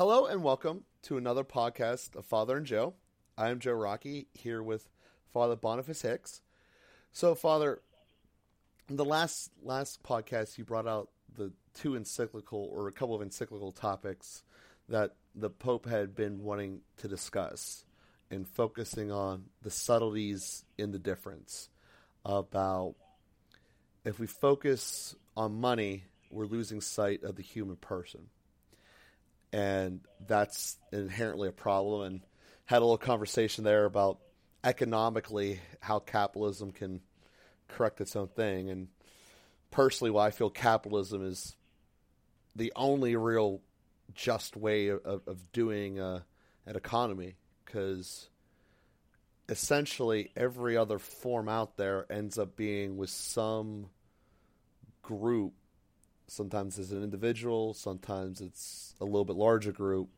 Hello and welcome to another podcast of Father and Joe. I am Joe Rockey here with Father Boniface Hicks. So, Father, in the last last podcast, you brought out the two encyclical or a couple of encyclical topics that the Pope had been wanting to discuss and focusing on the subtleties in the difference about if we focus on money, we're losing sight of the human person. And that's inherently a problem. And had a little conversation there about economically how capitalism can correct its own thing. And personally, why I feel capitalism is the only real just way of, of doing uh, an economy because essentially every other form out there ends up being with some group. Sometimes it's an individual, sometimes it's a little bit larger group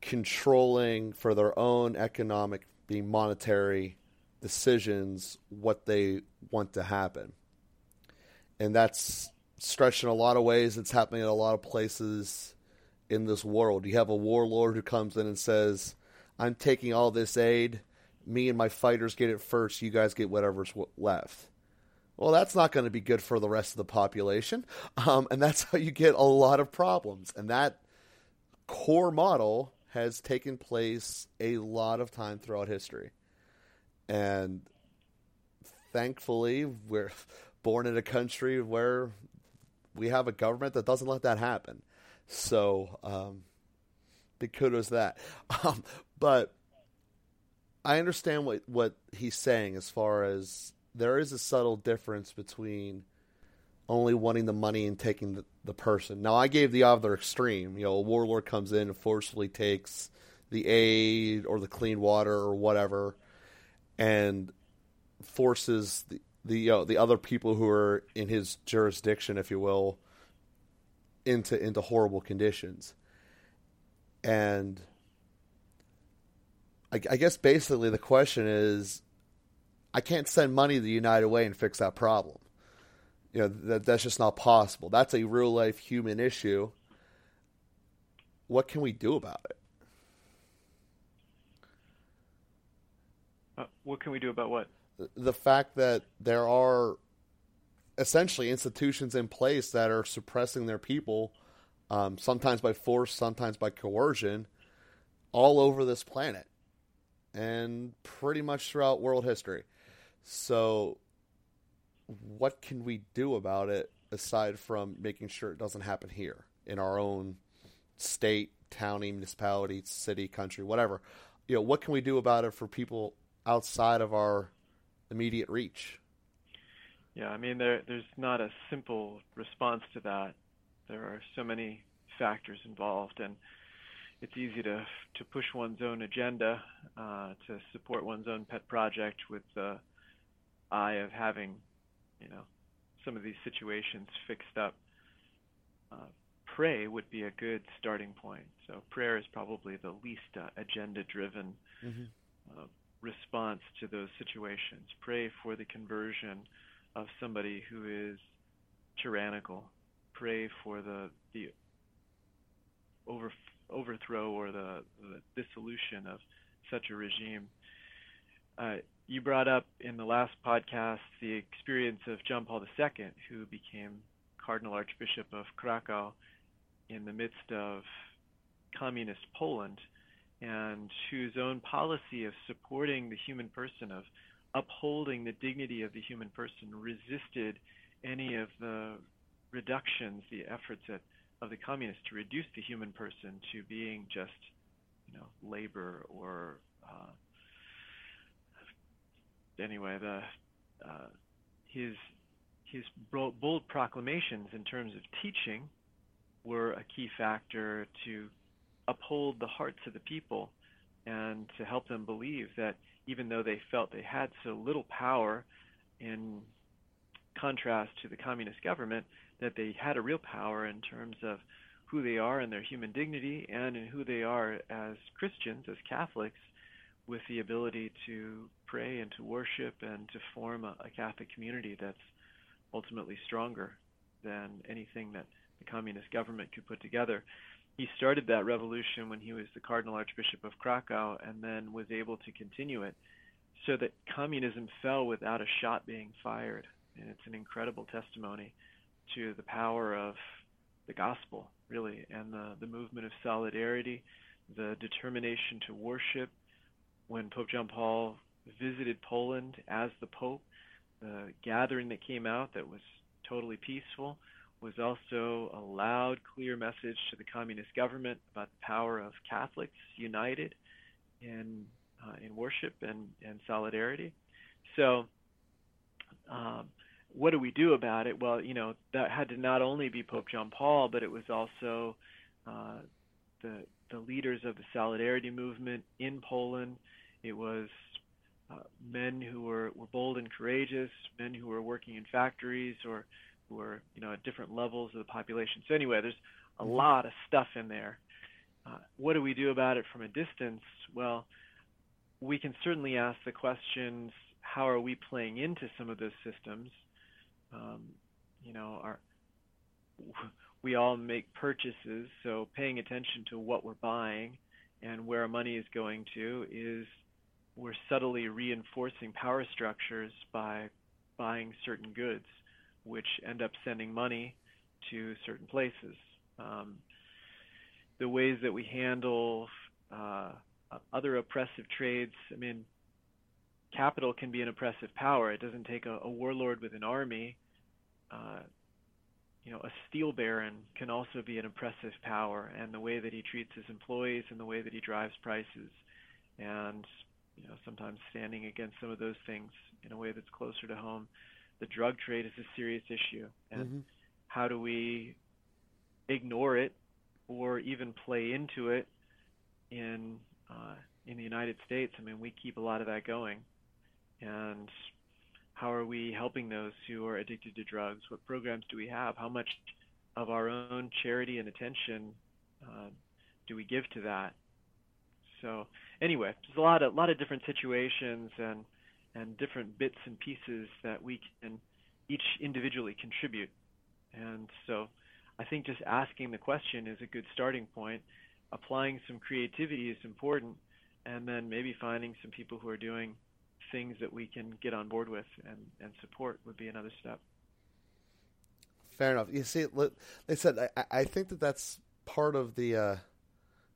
controlling for their own economic, being monetary decisions what they want to happen. And that's stretched in a lot of ways. It's happening in a lot of places in this world. You have a warlord who comes in and says, I'm taking all this aid. Me and my fighters get it first. You guys get whatever's left. Well, that's not going to be good for the rest of the population. Um, and that's how you get a lot of problems. And that core model has taken place a lot of time throughout history. And thankfully, we're born in a country where we have a government that doesn't let that happen. So, um, big kudos that. Um, but I understand what, what he's saying as far as there is a subtle difference between only wanting the money and taking the, the person. Now, I gave the other extreme. You know, a warlord comes in and forcefully takes the aid or the clean water or whatever, and forces the the you know, the other people who are in his jurisdiction, if you will, into into horrible conditions. And I, I guess basically the question is, I can't send money to the United Way and fix that problem. You know that that's just not possible. That's a real life human issue. What can we do about it? Uh, what can we do about what? The fact that there are essentially institutions in place that are suppressing their people, um, sometimes by force, sometimes by coercion, all over this planet and pretty much throughout world history. So, what can we do about it aside from making sure it doesn't happen here in our own state, county, municipality, city, country, whatever? You know, what can we do about it for people outside of our immediate reach? Yeah, I mean, there, there's not a simple response to that. There are so many factors involved, and it's easy to to push one's own agenda, uh, to support one's own pet project with the eye of having, you know, some of these situations fixed up. Uh, pray would be a good starting point. So prayer is probably the least uh, agenda-driven mm-hmm. Uh, response to those situations. Pray for the conversion of somebody who is tyrannical. Pray for the the over, overthrow or the, the dissolution of such a regime. Uh, you brought up in the last podcast the experience of John Paul II, who became Cardinal Archbishop of Krakow in the midst of communist Poland, and whose own policy of supporting the human person, of upholding the dignity of the human person resisted any of the reductions, the efforts at, of the communists to reduce the human person to being just, you know, labor or uh, anyway, the uh, his his bold proclamations in terms of teaching were a key factor to uphold the hearts of the people and to help them believe that even though they felt they had so little power in contrast to the communist government, that they had a real power in terms of who they are and their human dignity and in who they are as Christians, as Catholics, with the ability to pray and to worship and to form a, a Catholic community that's ultimately stronger than anything that the communist government could put together. He started that revolution when he was the Cardinal Archbishop of Krakow and then was able to continue it so that communism fell without a shot being fired. And it's an incredible testimony to the power of the gospel, really, and the, the movement of solidarity, the determination to worship. When Pope John Paul visited Poland as the Pope, the gathering that came out that was totally peaceful was also a loud, clear message to the communist government about the power of Catholics united in uh, in worship and, and solidarity. So, um, what do we do about it? Well, you know, that had to not only be Pope John Paul, but it was also uh, the the leaders of the solidarity movement in Poland. It was uh, men who were, were bold and courageous, men who were working in factories or who were, you know, at different levels of the population. So anyway, there's a mm-hmm. lot of stuff in there. Uh, what do we do about it from a distance? Well, we can certainly ask the questions: How are we playing into some of those systems? Um, you know, our we all make purchases, so paying attention to what we're buying and where our money is going to is we're subtly reinforcing power structures by buying certain goods, which end up sending money to certain places. Um, the ways that we handle uh, other oppressive trades, I mean, capital can be an oppressive power. It doesn't take a, a warlord with an army. Uh, you know, a steel baron can also be an oppressive power, and the way that he treats his employees and the way that he drives prices, and you know, sometimes standing against some of those things in a way that's closer to home. The drug trade is a serious issue, and mm-hmm. how do we ignore it or even play into it in uh, in the United States? I mean, we keep a lot of that going, and how are we helping those who are addicted to drugs? What programs do we have? How much of our own charity and attention uh, do we give to that? So anyway, there's a lot of lot of different situations and and different bits and pieces that we can each individually contribute. And so I think just asking the question is a good starting point. Applying some creativity is important, and then maybe finding some people who are doing things that we can get on board with and, and support would be another step. Fair enough. You see, they said I, I think that that's part of the uh,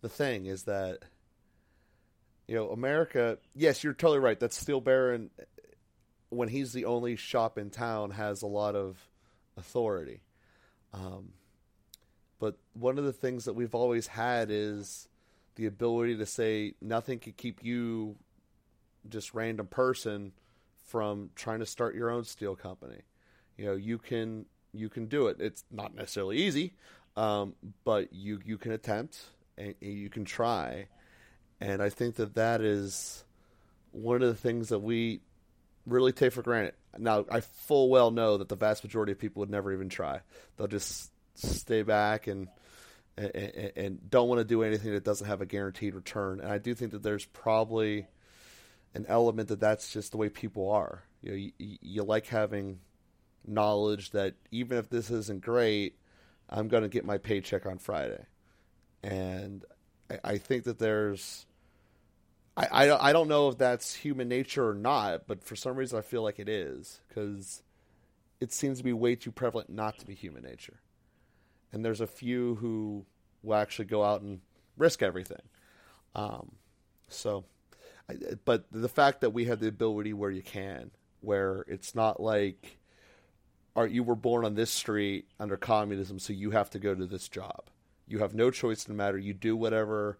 the thing is that you know America. Yes, you're totally right. That Steel Baron, when he's the only shop in town, has a lot of authority. Um, but one of the things that we've always had is the ability to say nothing can keep you just random person from trying to start your own steel company. You know, you can you can do it. It's not necessarily easy, um, but you you can attempt and, and you can try. And I think that that is one of the things that we really take for granted. Now, I full well know that the vast majority of people would never even try. They'll just stay back and and, and don't want to do anything that doesn't have a guaranteed return. And I do think that there's probably an element that that's just the way people are. You know, you, you like having knowledge that even if this isn't great, I'm going to get my paycheck on Friday, and I, I think that there's. I, I, I don't know if that's human nature or not, but for some reason I feel like it is because it seems to be way too prevalent not to be human nature. And there's a few who will actually go out and risk everything. Um, so but the fact that we have the ability where you can, where it's not like, are you were born on this street under communism, so you have to go to this job. You have no choice in the matter. You do whatever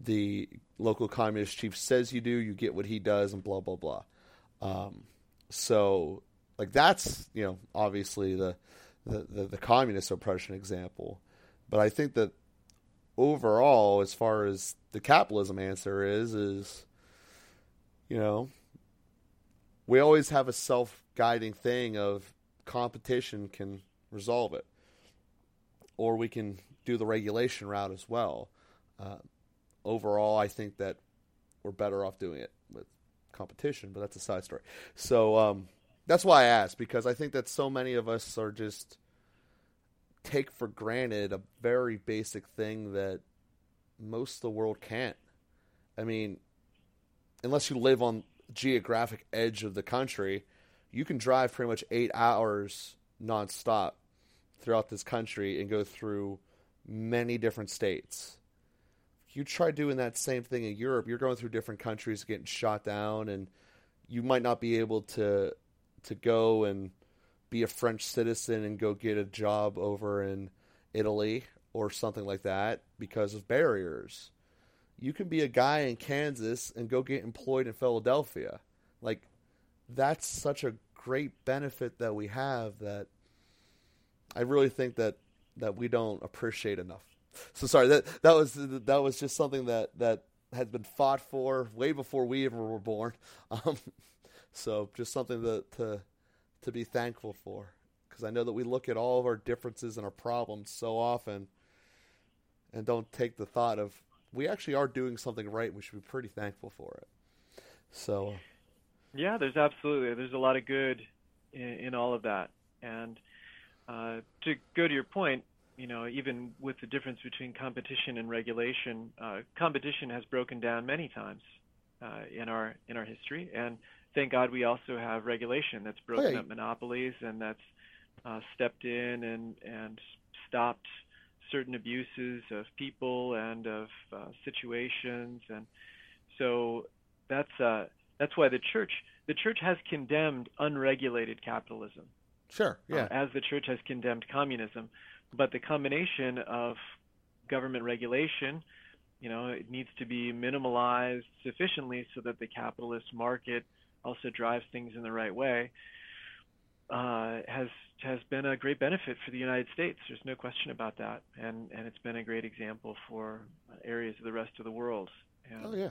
the local communist chief says you do. You get what he does, and blah blah blah. Um, so, like that's you know obviously the, the the, the communist oppression example, but I think that overall, as far as the capitalism answer is, is you know, we always have a self guiding thing of competition can resolve it. Or we can do the regulation route as well. Uh, overall, I think that we're better off doing it with competition, but that's a side story. So um, that's why I asked because I think that so many of us are just take for granted a very basic thing that most of the world can't. I mean, unless you live on geographic edge of the country, you can drive pretty much eight hours nonstop throughout this country and go through many different states. If you try doing that same thing in Europe, you're going through different countries, getting shot down, and you might not be able to to go and be a French citizen and go get a job over in Italy or something like that because of barriers. You can be a guy in Kansas and go get employed in Philadelphia. Like that's such a great benefit that we have that I really think that that we don't appreciate enough. So sorry that that was that was just something that that had been fought for way before we ever were born. Um, so just something to to to be thankful for because I know that we look at all of our differences and our problems so often and don't take the thought of we actually are doing something right. We should be pretty thankful for it. So, yeah, there's absolutely there's a lot of good in, in all of that, and uh, to go to your point, you know, even with the difference between competition and regulation, uh, competition has broken down many times uh, in our in our history, and thank God we also have regulation that's broken hey. up monopolies and that's uh, stepped in and and stopped certain abuses of people and of uh, situations, and so that's uh, that's why the church the church has condemned unregulated capitalism. Sure. Uh, yeah. as the church has condemned communism, but the combination of government regulation, you know, it needs to be minimalized sufficiently so that the capitalist market also drives things in the right way. Uh, has has been a great benefit for the United States. There's no question about that, and and it's been a great example for areas of the rest of the world. And, oh yeah.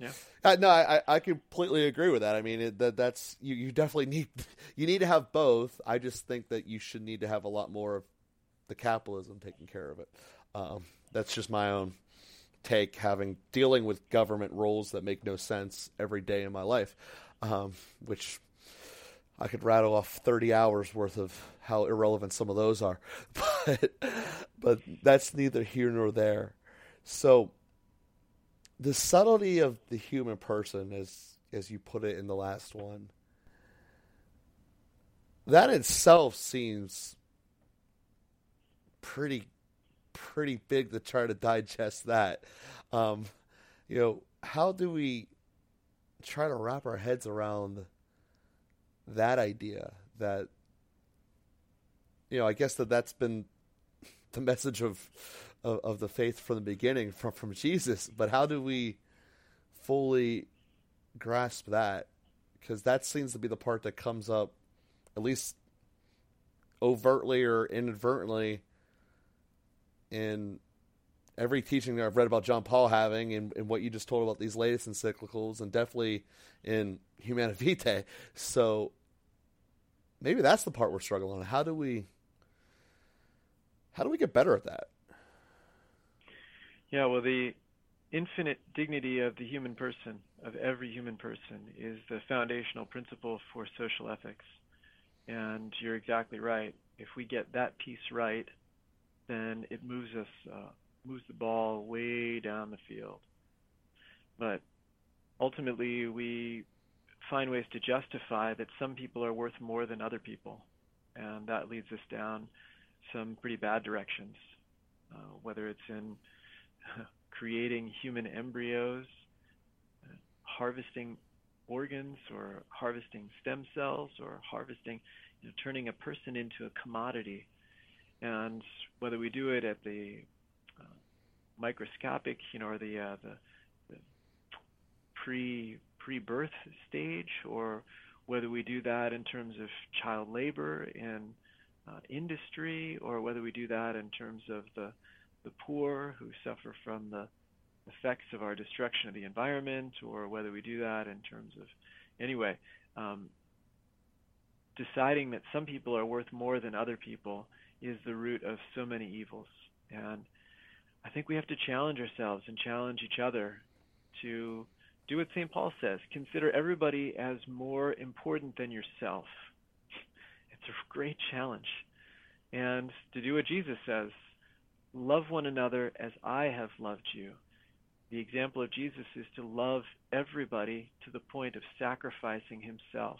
Yeah. Uh, no, I, I completely agree with that. I mean, it, that that's you, you definitely need you need to have both. I just think that you should need to have a lot more of the capitalism taking care of it. Um, that's just my own take, having dealing with government rules that make no sense every day in my life, um, which I could rattle off 30 hours worth of how irrelevant some of those are. But but that's neither here nor there. So the subtlety of the human person as as you put it in the last one that itself seems pretty pretty big to try to digest that. Um, you know how do we try to wrap our heads around that idea that you know, I guess that that's been the message of, of, of the faith from the beginning from from Jesus. But how do we fully grasp that? Because that seems to be the part that comes up, at least overtly or inadvertently, in every teaching that I've read about John Paul having, and, and what you just told about these latest encyclicals, and definitely in Humanae Vitae. So maybe that's the part we're struggling on. How do we how do we get better at that? Yeah, well the infinite dignity of the human person, of every human person, is the foundational principle for social ethics. And you're exactly right. If we get that piece right, then it moves us, uh, moves the ball way down the field. But ultimately, we find ways to justify that some people are worth more than other people, and that leads us down some pretty bad directions. Uh, whether it's in creating human embryos, harvesting organs, or harvesting stem cells, or harvesting, you know, turning a person into a commodity, and whether we do it at the uh, microscopic, you know, or the, uh, the, the pre pre-birth stage, or whether we do that in terms of child labor in uh, industry, or whether we do that in terms of the the poor who suffer from the effects of our destruction of the environment, or whether we do that in terms of anyway. Um, deciding that some people are worth more than other people is the root of so many evils. And I think we have to challenge ourselves and challenge each other to do what St. Paul says consider everybody as more important than yourself. It's a great challenge. and to do what Jesus says love one another as I have loved you. The example of Jesus is to love everybody to the point of sacrificing himself.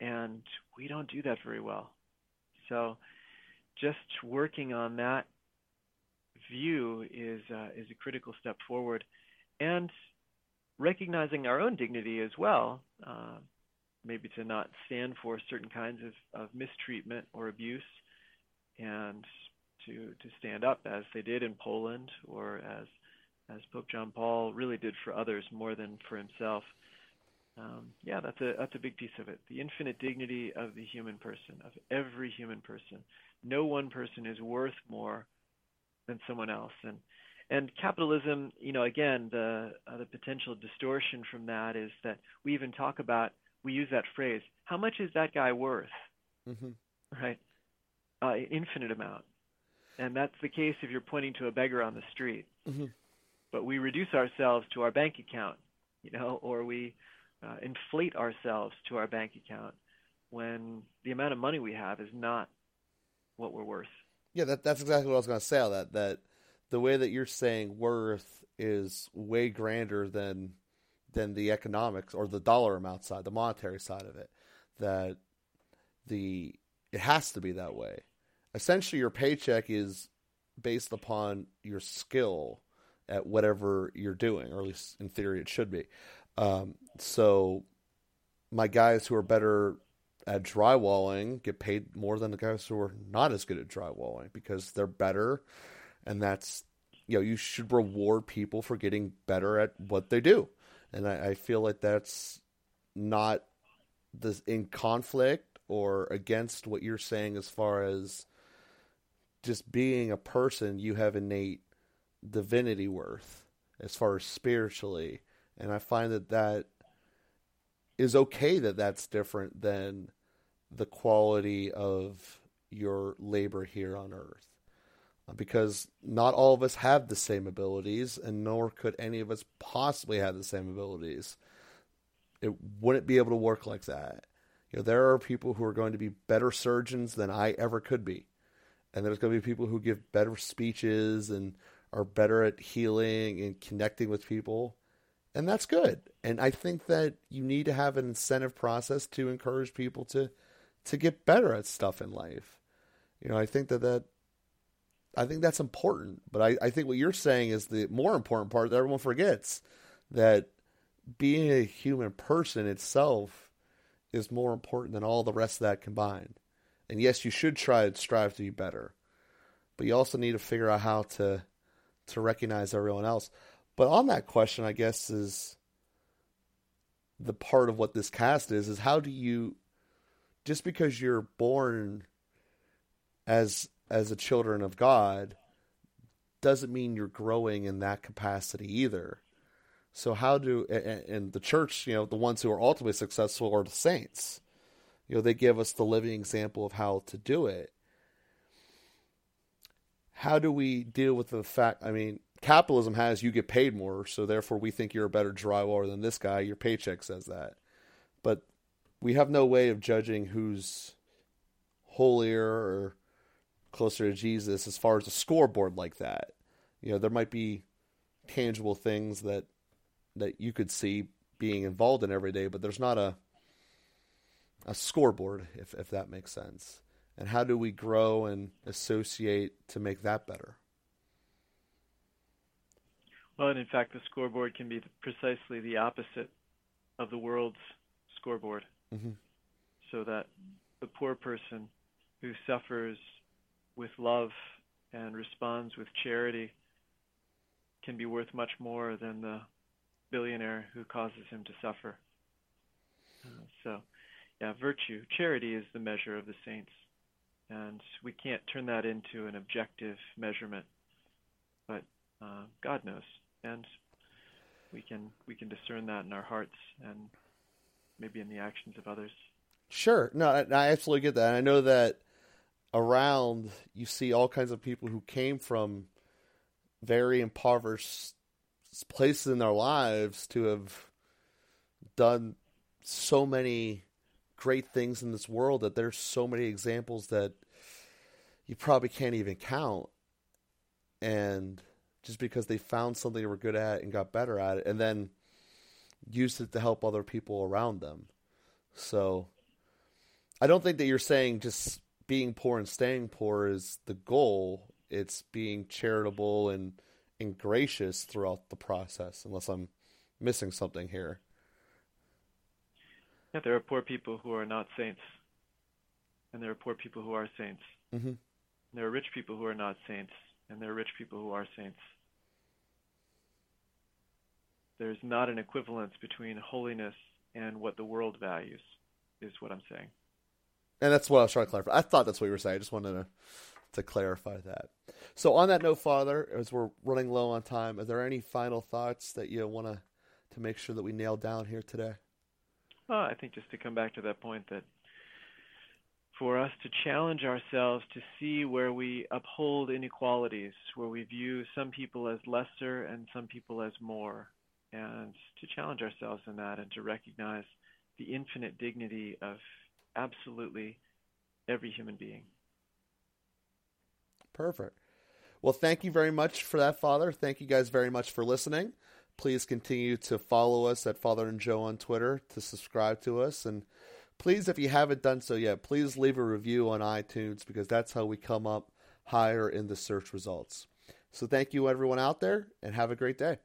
And we don't do that very well. So just working on that view is uh, is a critical step forward, and recognizing our own dignity as well. Uh, maybe to not stand for certain kinds of, of mistreatment or abuse, and to to stand up as they did in Poland or as as Pope John Paul really did for others more than for himself. Um, yeah, that's a that's a big piece of it. The infinite dignity of the human person, of every human person. No one person is worth more than someone else, and and capitalism, you know, again, the uh, the potential distortion from that is that we even talk about we use that phrase, how much is that guy worth? Mm-hmm. Right, uh, infinite amount, and that's the case if you're pointing to a beggar on the street. Mm-hmm. But we reduce ourselves to our bank account, you know, or we uh, inflate ourselves to our bank account when the amount of money we have is not what we're worth. Yeah, that, that's exactly what I was going to say. That that the way that you're saying worth is way grander than than the economics or the dollar amount side, the monetary side of it. That the it has to be that way. Essentially, your paycheck is based upon your skill at whatever you're doing, or at least in theory, it should be. Um, so, my guys who are better at drywalling get paid more than the guys who are not as good at drywalling because they're better and that's you know you should reward people for getting better at what they do and i, I feel like that's not this in conflict or against what you're saying as far as just being a person you have innate divinity worth as far as spiritually and i find that that is okay that that's different than the quality of your labor here on earth. Uh, because not all of us have the same abilities, and nor could any of us possibly have the same abilities. It wouldn't be able to work like that. You know, there are people who are going to be better surgeons than I ever could be. And there's going to be people who give better speeches and are better at healing and connecting with people. And that's good. And I think that you need to have an incentive process to encourage people to to get better at stuff in life. You know, I think that that I think that's important. But I, I think what you're saying is the more important part that everyone forgets that being a human person itself is more important than all the rest of that combined. And yes, you should try and strive to be better, but you also need to figure out how to to recognize everyone else. But on that question, I guess is the part of what this cast is is how do you just because you're born as as a children of God doesn't mean you're growing in that capacity either. So how do and the church, you know, the ones who are ultimately successful are the saints. You know, they give us the living example of how to do it. How do we deal with the fact? I mean, capitalism has you get paid more, so therefore we think you're a better drywaller than this guy. Your paycheck says that. But we have no way of judging who's holier or closer to Jesus as far as a scoreboard like that. You know, there might be tangible things that that you could see being involved in every day, but there's not a a scoreboard if if that makes sense. And how do we grow and associate to make that better? Well, and in fact, the scoreboard can be precisely the opposite of the world's scoreboard mm-hmm. so that the poor person who suffers with love and responds with charity can be worth much more than the billionaire who causes him to suffer. Uh, so, yeah, virtue, charity is the measure of the saints. And we can't turn that into an objective measurement, but uh, God knows, and we can we can discern that in our hearts and maybe in the actions of others. Sure. No, I, I absolutely get that. I know that around you see all kinds of people who came from very impoverished places in their lives to have done so many great things in this world that there's so many examples that you probably can't even count. And just because they found something they were good at and got better at it, and then used it to help other people around them. So I don't think that you're saying just being poor and staying poor is the goal. It's being charitable and and gracious throughout the process, unless I'm missing something here. Yeah, there are poor people who are not saints, and there are poor people who are saints. Mm-hmm. There are rich people who are not saints, and there are rich people who are saints. There's not an equivalence between holiness and what the world values, is what I'm saying. And that's what I was trying to clarify. I thought that's what you were saying. I just wanted to to clarify that. So on that note, Father, as we're running low on time, are there any final thoughts that you want to to make sure that we nail down here today? I think just to come back to that point that for us to challenge ourselves to see where we uphold inequalities, where we view some people as lesser and some people as more, and to challenge ourselves in that and to recognize the infinite dignity of absolutely every human being. Perfect. Well, thank you very much for that, Father. Thank you guys very much for listening. Please continue to follow us at Father and Joe on Twitter to subscribe to us. And please, if you haven't done so yet, please leave a review on iTunes because that's how we come up higher in the search results. So thank you, everyone out there, and have a great day.